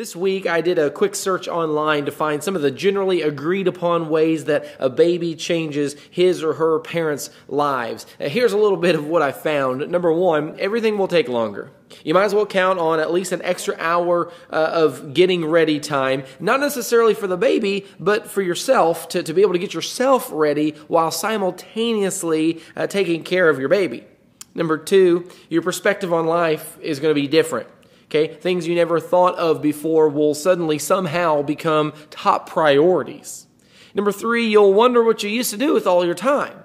This week, I did a quick search online to find some of the generally agreed upon ways that a baby changes his or her parents' lives. Here's a little bit of what I found. Number one, everything will take longer. You might as well count on at least an extra hour uh, of getting ready time, not necessarily for the baby, but for yourself to, to be able to get yourself ready while simultaneously uh, taking care of your baby. Number two, your perspective on life is going to be different. Okay, things you never thought of before will suddenly somehow become top priorities. Number three, you'll wonder what you used to do with all your time.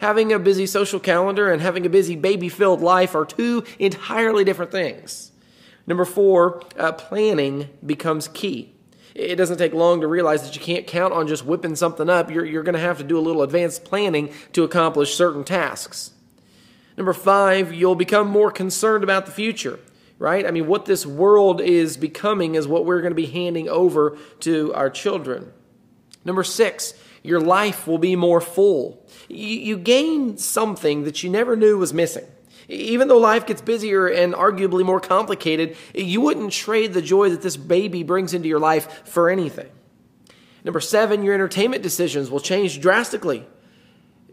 Having a busy social calendar and having a busy baby filled life are two entirely different things. Number four, uh, planning becomes key. It doesn't take long to realize that you can't count on just whipping something up. You're, you're going to have to do a little advanced planning to accomplish certain tasks. Number five, you'll become more concerned about the future right? I mean, what this world is becoming is what we're going to be handing over to our children. Number six, your life will be more full. You, gain something that you never knew was missing. Even though life gets busier and arguably more complicated, you wouldn't trade the joy that this baby brings into your life for anything. Number seven, your entertainment decisions will change drastically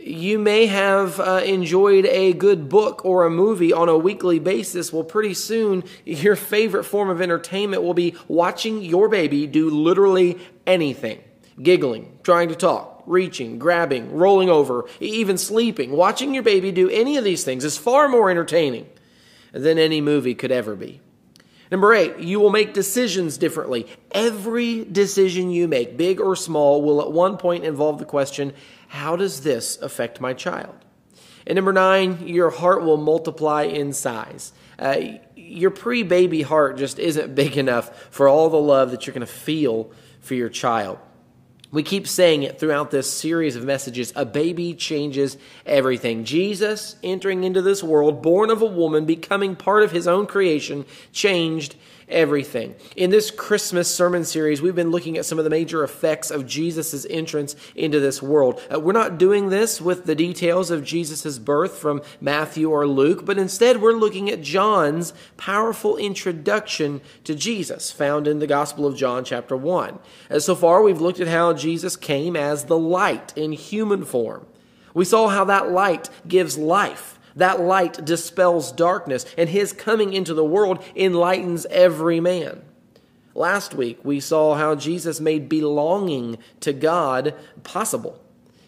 you may have uh, enjoyed a good book or a movie on a weekly basis. Well, pretty soon, your favorite form of entertainment will be watching your baby do literally anything giggling, trying to talk, reaching, grabbing, rolling over, even sleeping. Watching your baby do any of these things is far more entertaining than any movie could ever be. Number eight, you will make decisions differently. Every decision you make, big or small, will at one point involve the question how does this affect my child? And number nine, your heart will multiply in size. Uh, your pre baby heart just isn't big enough for all the love that you're going to feel for your child. We keep saying it throughout this series of messages. A baby changes everything. Jesus entering into this world, born of a woman, becoming part of his own creation, changed everything. In this Christmas sermon series, we've been looking at some of the major effects of Jesus' entrance into this world. Uh, we're not doing this with the details of Jesus' birth from Matthew or Luke, but instead we're looking at John's powerful introduction to Jesus, found in the Gospel of John, chapter 1. Uh, so far, we've looked at how Jesus came as the light in human form. We saw how that light gives life that light dispels darkness, and his coming into the world enlightens every man. Last week, we saw how Jesus made belonging to God possible.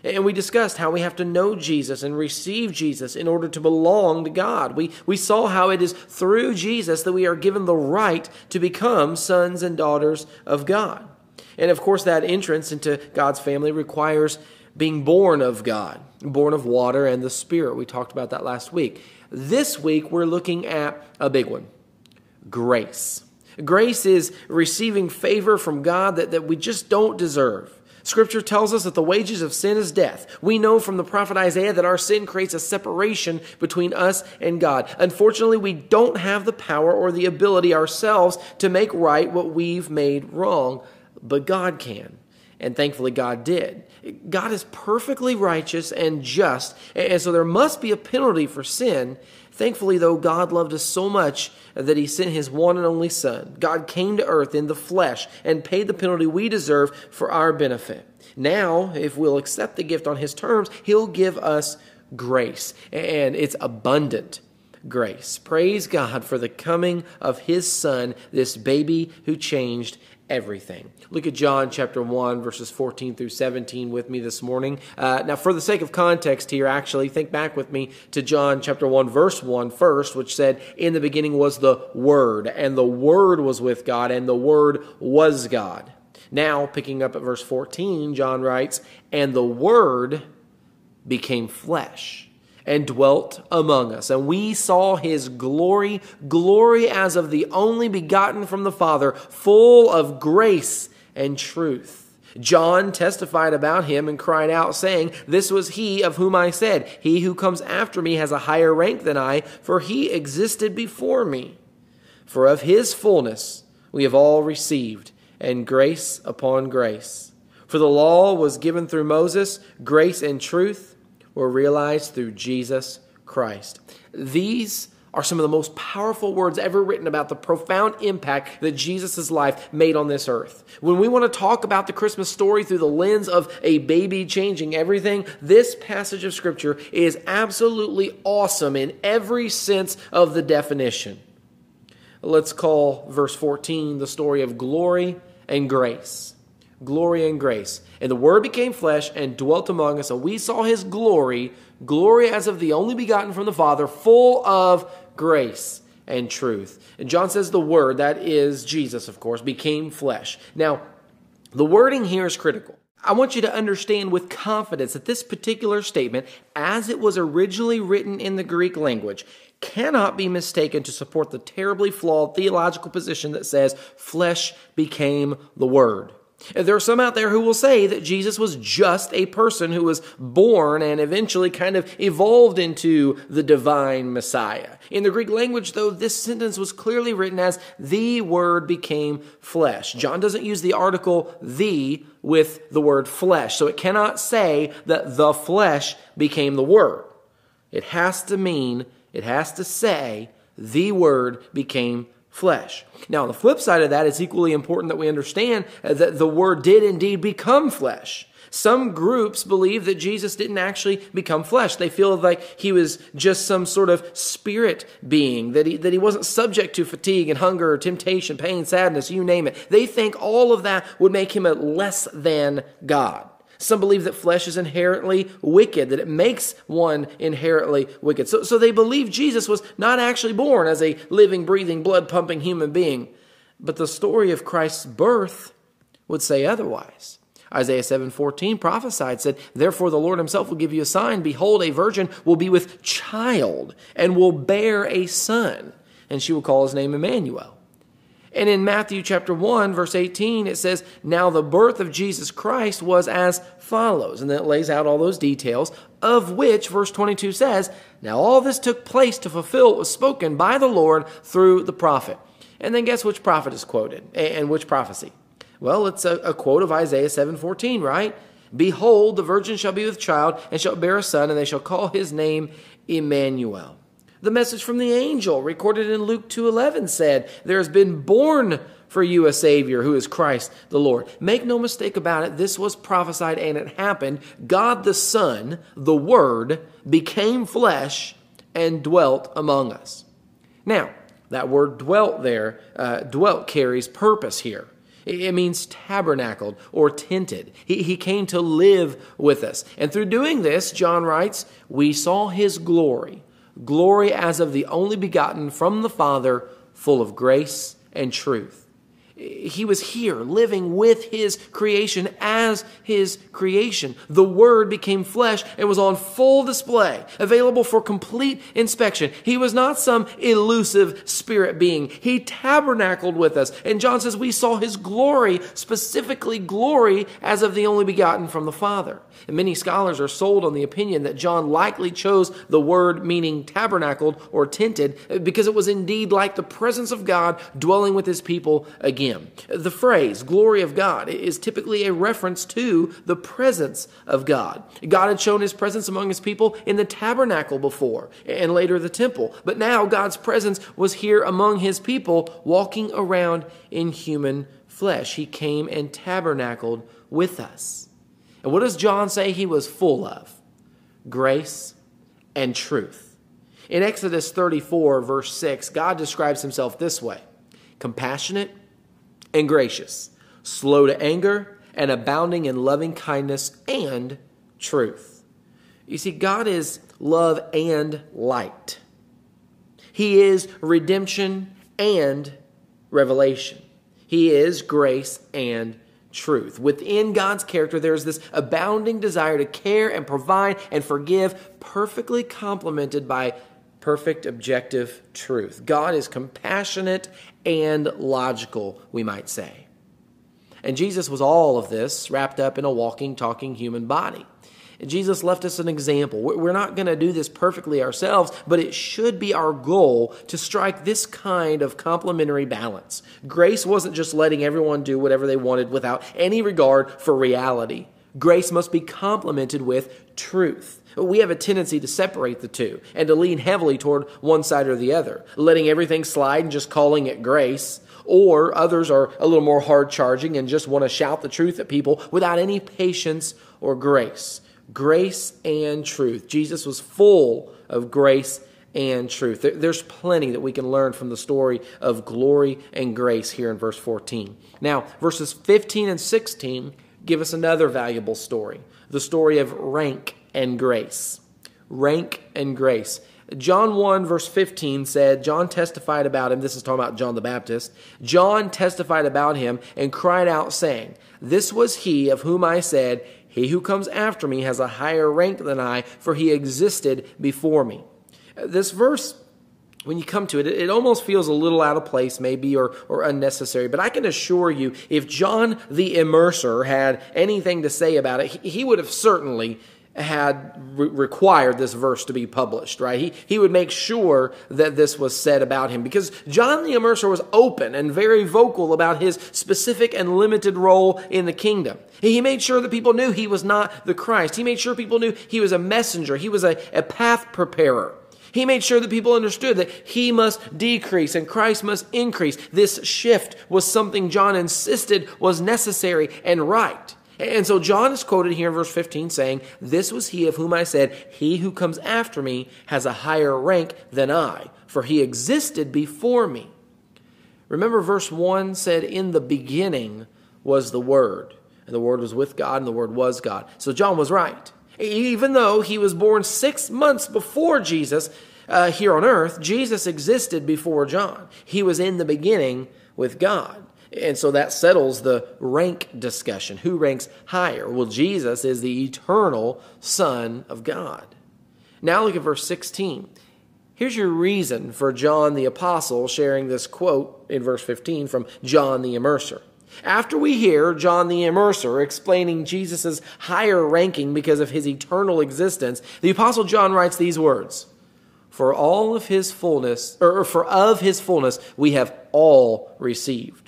And we discussed how we have to know Jesus and receive Jesus in order to belong to God. We, we saw how it is through Jesus that we are given the right to become sons and daughters of God. And of course, that entrance into God's family requires being born of God, born of water and the Spirit. We talked about that last week. This week, we're looking at a big one grace. Grace is receiving favor from God that, that we just don't deserve. Scripture tells us that the wages of sin is death. We know from the prophet Isaiah that our sin creates a separation between us and God. Unfortunately, we don't have the power or the ability ourselves to make right what we've made wrong, but God can. And thankfully, God did. God is perfectly righteous and just, and so there must be a penalty for sin. Thankfully, though, God loved us so much that He sent His one and only Son. God came to earth in the flesh and paid the penalty we deserve for our benefit. Now, if we'll accept the gift on His terms, He'll give us grace, and it's abundant grace. Praise God for the coming of His Son, this baby who changed everything. Look at John chapter 1, verses 14 through 17 with me this morning. Uh, now, for the sake of context here, actually, think back with me to John chapter 1, verse 1 first, which said, In the beginning was the Word, and the Word was with God, and the Word was God. Now, picking up at verse 14, John writes, And the Word became flesh and dwelt among us. And we saw his glory, glory as of the only begotten from the Father, full of grace and truth. John testified about him and cried out, saying, This was he of whom I said, He who comes after me has a higher rank than I, for he existed before me. For of his fullness we have all received, and grace upon grace. For the law was given through Moses, grace and truth were realized through Jesus Christ. These are some of the most powerful words ever written about the profound impact that Jesus' life made on this earth. When we want to talk about the Christmas story through the lens of a baby changing everything, this passage of Scripture is absolutely awesome in every sense of the definition. Let's call verse 14 the story of glory and grace. Glory and grace. And the Word became flesh and dwelt among us, and we saw his glory, glory as of the only begotten from the Father, full of grace and truth. And John says the Word, that is Jesus, of course, became flesh. Now, the wording here is critical. I want you to understand with confidence that this particular statement, as it was originally written in the Greek language, cannot be mistaken to support the terribly flawed theological position that says flesh became the Word. There are some out there who will say that Jesus was just a person who was born and eventually kind of evolved into the divine Messiah. In the Greek language, though, this sentence was clearly written as the Word became flesh. John doesn't use the article the with the word flesh, so it cannot say that the flesh became the Word. It has to mean, it has to say, the Word became flesh. Now, on the flip side of that, it's equally important that we understand uh, that the Word did indeed become flesh. Some groups believe that Jesus didn't actually become flesh. They feel like he was just some sort of spirit being, that he, that he wasn't subject to fatigue and hunger or temptation, pain, sadness, you name it. They think all of that would make him a less than God. Some believe that flesh is inherently wicked, that it makes one inherently wicked. So, so they believe Jesus was not actually born as a living, breathing, blood pumping human being. But the story of Christ's birth would say otherwise. Isaiah 7:14 prophesied said, "Therefore the Lord himself will give you a sign: behold a virgin will be with child and will bear a son, and she will call his name Emmanuel." And in Matthew chapter 1, verse 18, it says, Now the birth of Jesus Christ was as follows. And then it lays out all those details, of which verse 22 says, Now all this took place to fulfill what was spoken by the Lord through the prophet. And then guess which prophet is quoted and which prophecy? Well, it's a, a quote of Isaiah 7:14, right? Behold, the virgin shall be with child and shall bear a son, and they shall call his name Emmanuel. The message from the angel recorded in Luke 2:11 said, "There has been born for you a savior who is Christ the Lord." Make no mistake about it, this was prophesied and it happened. God the Son, the word, became flesh and dwelt among us. Now, that word dwelt there, uh, dwelt carries purpose here. It means tabernacled or tented. He, he came to live with us. And through doing this, John writes, we saw his glory glory as of the only begotten from the Father, full of grace and truth. He was here living with his creation as his creation. The Word became flesh and was on full display, available for complete inspection. He was not some elusive spirit being. He tabernacled with us. And John says we saw his glory, specifically glory as of the only begotten from the Father. And many scholars are sold on the opinion that John likely chose the word meaning tabernacled or tented because it was indeed like the presence of God dwelling with his people again him. The phrase, glory of God, is typically a reference to the presence of God. God had shown his presence among his people in the tabernacle before and later the temple. But now God's presence was here among his people, walking around in human flesh. He came and tabernacled with us. And what does John say he was full of? Grace and truth. In Exodus 34, verse 6, God describes himself this way compassionate and gracious, slow to anger, and abounding in loving kindness and truth. You see, God is love and light. He is redemption and revelation. He is grace and truth. Within God's character, there is this abounding desire to care and provide and forgive, perfectly complemented by perfect objective truth. God is compassionate and logical, we might say. And Jesus was all of this wrapped up in a walking, talking human body. Jesus left us an example. We're not going to do this perfectly ourselves, but it should be our goal to strike this kind of complementary balance. Grace wasn't just letting everyone do whatever they wanted without any regard for reality. Grace must be complemented with truth. We have a tendency to separate the two and to lean heavily toward one side or the other, letting everything slide and just calling it grace. Or others are a little more hard charging and just want to shout the truth at people without any patience or grace. Grace and truth. Jesus was full of grace and truth. There's plenty that we can learn from the story of glory and grace here in verse 14. Now, verses 15 and 16 give us another valuable story the story of rank and grace. Rank and grace. John 1, verse 15 said, John testified about him. This is talking about John the Baptist. John testified about him and cried out, saying, This was he of whom I said, He who comes after me has a higher rank than I, for he existed before me. This verse when you come to it, it almost feels a little out of place, maybe, or, or unnecessary. But I can assure you, if John the Immerser had anything to say about it, he, he would have certainly had re- required this verse to be published, right? He, he would make sure that this was said about him because John the Immerser was open and very vocal about his specific and limited role in the kingdom. He made sure that people knew he was not the Christ. He made sure people knew he was a messenger. He was a, a path preparer. He made sure that people understood that he must decrease and Christ must increase. This shift was something John insisted was necessary and right. And so John is quoted here in verse 15 saying, This was he of whom I said, He who comes after me has a higher rank than I, for he existed before me. Remember, verse 1 said, In the beginning was the Word, and the Word was with God, and the Word was God. So John was right. Even though he was born six months before Jesus uh, here on earth, Jesus existed before John. He was in the beginning with God. And so that settles the rank discussion. Who ranks higher? Well, Jesus is the eternal Son of God. Now look at verse 16. Here's your reason for John the Apostle sharing this quote in verse 15 from John the Immerser. After we hear John the Immerser explaining Jesus' higher ranking because of his eternal existence, the Apostle John writes these words For all of his fullness, or for of his fullness, we have all received.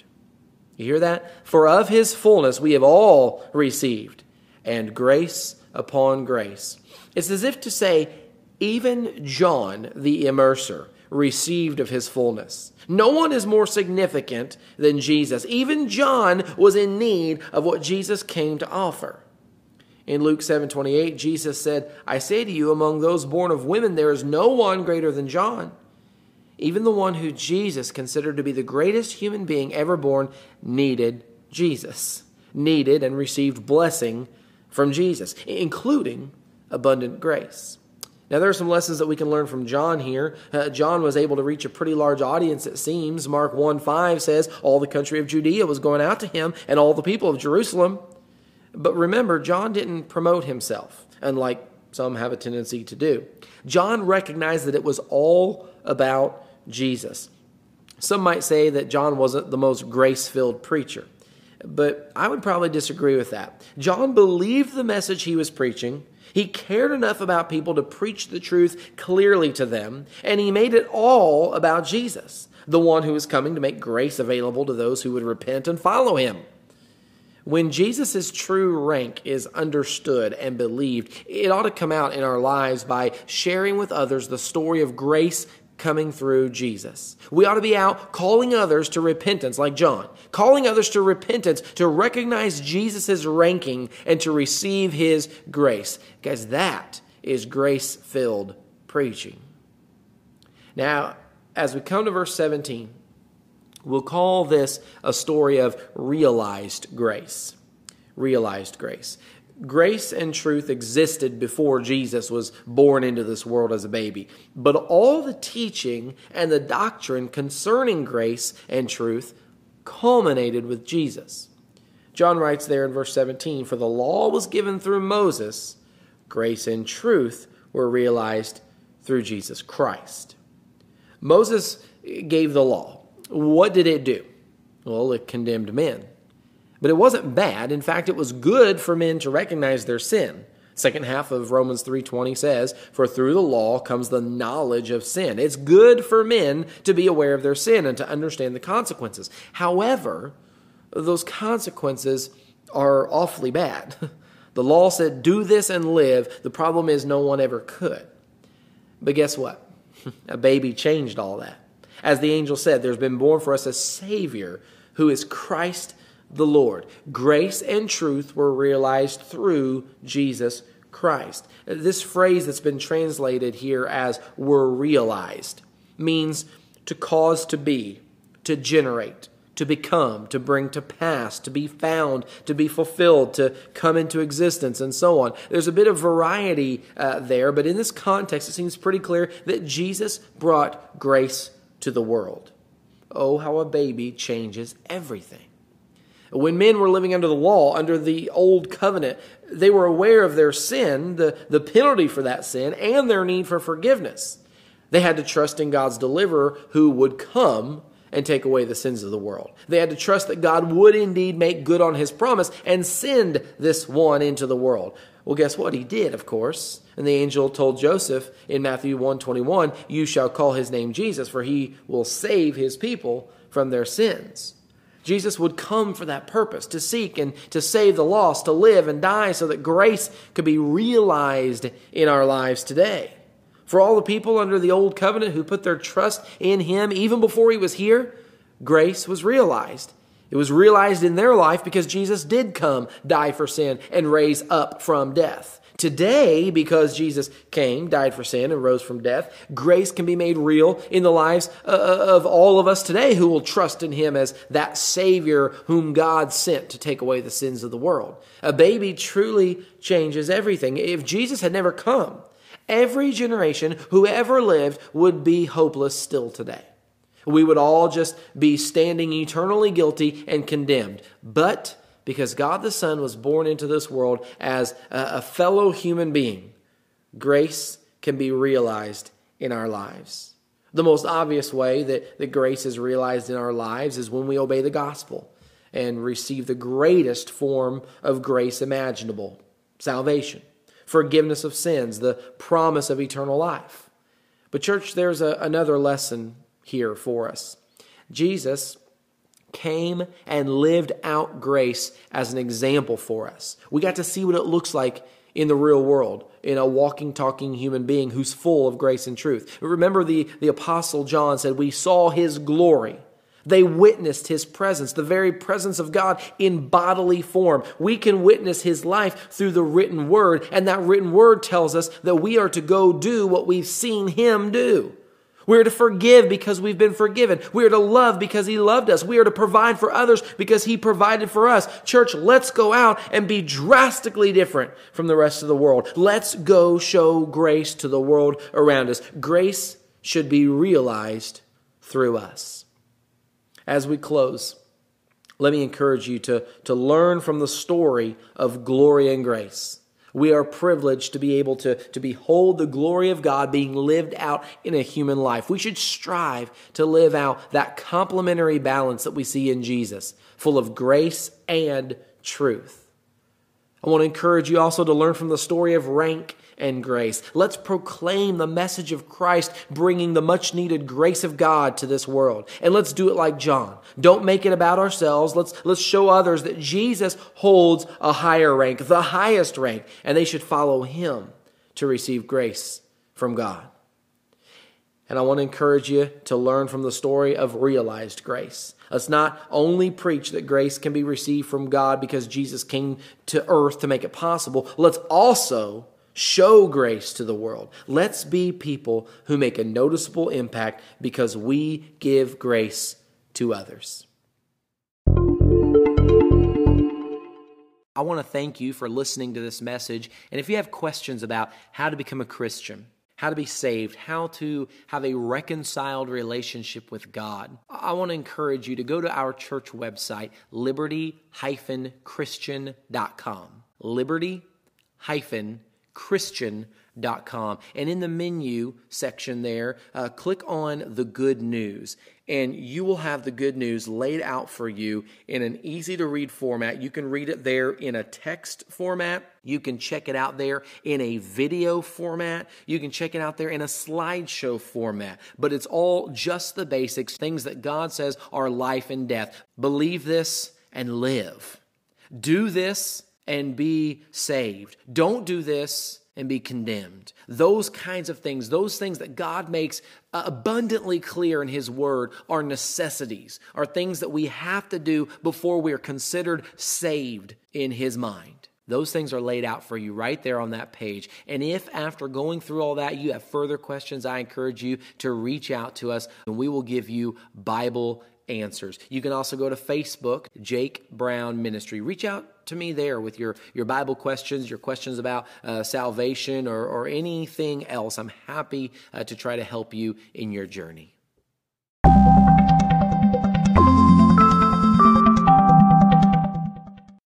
You hear that? For of his fullness we have all received, and grace upon grace. It's as if to say, even John the Immerser received of his fullness. No one is more significant than Jesus. Even John was in need of what Jesus came to offer. In Luke 7:28, Jesus said, "I say to you, among those born of women there is no one greater than John." Even the one who Jesus considered to be the greatest human being ever born needed Jesus, needed and received blessing from Jesus, including abundant grace. Now, there are some lessons that we can learn from John here. Uh, John was able to reach a pretty large audience, it seems. Mark 1 5 says, All the country of Judea was going out to him, and all the people of Jerusalem. But remember, John didn't promote himself, unlike some have a tendency to do. John recognized that it was all about Jesus. Some might say that John wasn't the most grace filled preacher, but I would probably disagree with that. John believed the message he was preaching. He cared enough about people to preach the truth clearly to them, and he made it all about Jesus, the one who was coming to make grace available to those who would repent and follow him. When Jesus' true rank is understood and believed, it ought to come out in our lives by sharing with others the story of grace coming through Jesus. We ought to be out calling others to repentance, like John, calling others to repentance, to recognize Jesus' ranking and to receive his grace. Guys, that is grace filled preaching. Now, as we come to verse 17, we'll call this a story of realized grace. Realized grace. Grace and truth existed before Jesus was born into this world as a baby. But all the teaching and the doctrine concerning grace and truth culminated with Jesus. John writes there in verse 17 For the law was given through Moses, grace and truth were realized through Jesus Christ. Moses gave the law. What did it do? Well, it condemned men. But it wasn't bad. In fact, it was good for men to recognize their sin. Second half of Romans 3:20 says, "For through the law comes the knowledge of sin." It's good for men to be aware of their sin and to understand the consequences. However, those consequences are awfully bad. The law said, do this and live. The problem is, no one ever could. But guess what? a baby changed all that. As the angel said, there's been born for us a Savior who is Christ the Lord. Grace and truth were realized through Jesus Christ. This phrase that's been translated here as were realized means to cause to be, to generate, to become, to bring to pass, to be found, to be fulfilled, to come into existence, and so on. There's a bit of variety uh, there, but in this context, it seems pretty clear that Jesus brought grace to the world. Oh, how a baby changes everything. When men were living under the law, under the old covenant, they were aware of their sin, the, the penalty for that sin, and their need for forgiveness. They had to trust in God's deliverer who would come and take away the sins of the world. They had to trust that God would indeed make good on his promise and send this one into the world. Well, guess what? He did, of course. And the angel told Joseph in Matthew 121, "You shall call his name Jesus, for he will save his people from their sins." Jesus would come for that purpose, to seek and to save the lost, to live and die so that grace could be realized in our lives today. For all the people under the old covenant who put their trust in him even before he was here, grace was realized. It was realized in their life because Jesus did come, die for sin, and raise up from death. Today, because Jesus came, died for sin, and rose from death, grace can be made real in the lives uh, uh, of all of us today who will trust in Him as that Savior whom God sent to take away the sins of the world. A baby truly changes everything. If Jesus had never come, Every generation who ever lived would be hopeless still today. We would all just be standing eternally guilty and condemned. But because God the Son was born into this world as a fellow human being, grace can be realized in our lives. The most obvious way that, that grace is realized in our lives is when we obey the gospel and receive the greatest form of grace imaginable salvation forgiveness of sins, the promise of eternal life. But, church, there's a, another lesson here for us. Jesus came and lived out grace as an example for us. We got to see what it looks like in the real world, in a walking, talking human being who's full of grace and truth. Remember, the, the Apostle John said, We saw his glory they witnessed his presence, the very presence of God in bodily form. We can witness his life through the written word, and that written word tells us that we are to go do what we've seen him do. We are to forgive because we've been forgiven. We are to love because He loved us. We are to provide for others because He provided for us. Church, let's go out and be drastically different from the rest of the world. Let's go show grace to the world around us. Grace should be realized through us as we close, let me encourage you to, to learn from the story of glory and grace. We are privileged to be able to, to behold the glory of God being lived out in a human life. We should strive to live out that complementary balance that we see in Jesus, full of grace and truth. I want to encourage you also to learn from the story of rank and grace. Let's proclaim the message of Christ, bringing the much needed grace of God to this world. And let's do it like John. Don't make it about ourselves. Let's, let's show others that Jesus holds a higher rank, the highest rank, and they should follow him to receive grace from God. And I want to encourage you to learn from the story of realized grace. Let's not only preach that grace can be received from God because Jesus came to earth to make it possible. Let's also show grace to the world. Let's be people who make a noticeable impact because we give grace to others. I want to thank you for listening to this message. And if you have questions about how to become a Christian, how to be saved, how to have a reconciled relationship with God, I want to encourage you to go to our church website, liberty-christian.com. Liberty-christian.com christian.com. And in the menu section there, uh, click on the good news, and you will have the good news laid out for you in an easy to read format. You can read it there in a text format. You can check it out there in a video format. You can check it out there in a slideshow format. But it's all just the basics, things that God says are life and death. Believe this and live. Do this and be saved. Don't do this and be condemned. Those kinds of things, those things that God makes uh, abundantly clear in His Word, are necessities, are things that we have to do before we are considered saved in His mind. Those things are laid out for you right there on that page. And if after going through all that you have further questions, I encourage you to reach out to us and we will give you Bible answers. You can also go to Facebook, Jake Brown Ministry. Reach out to me there with your, your Bible questions, your questions about uh, salvation, or, or anything else. I'm happy uh, to try to help you in your journey.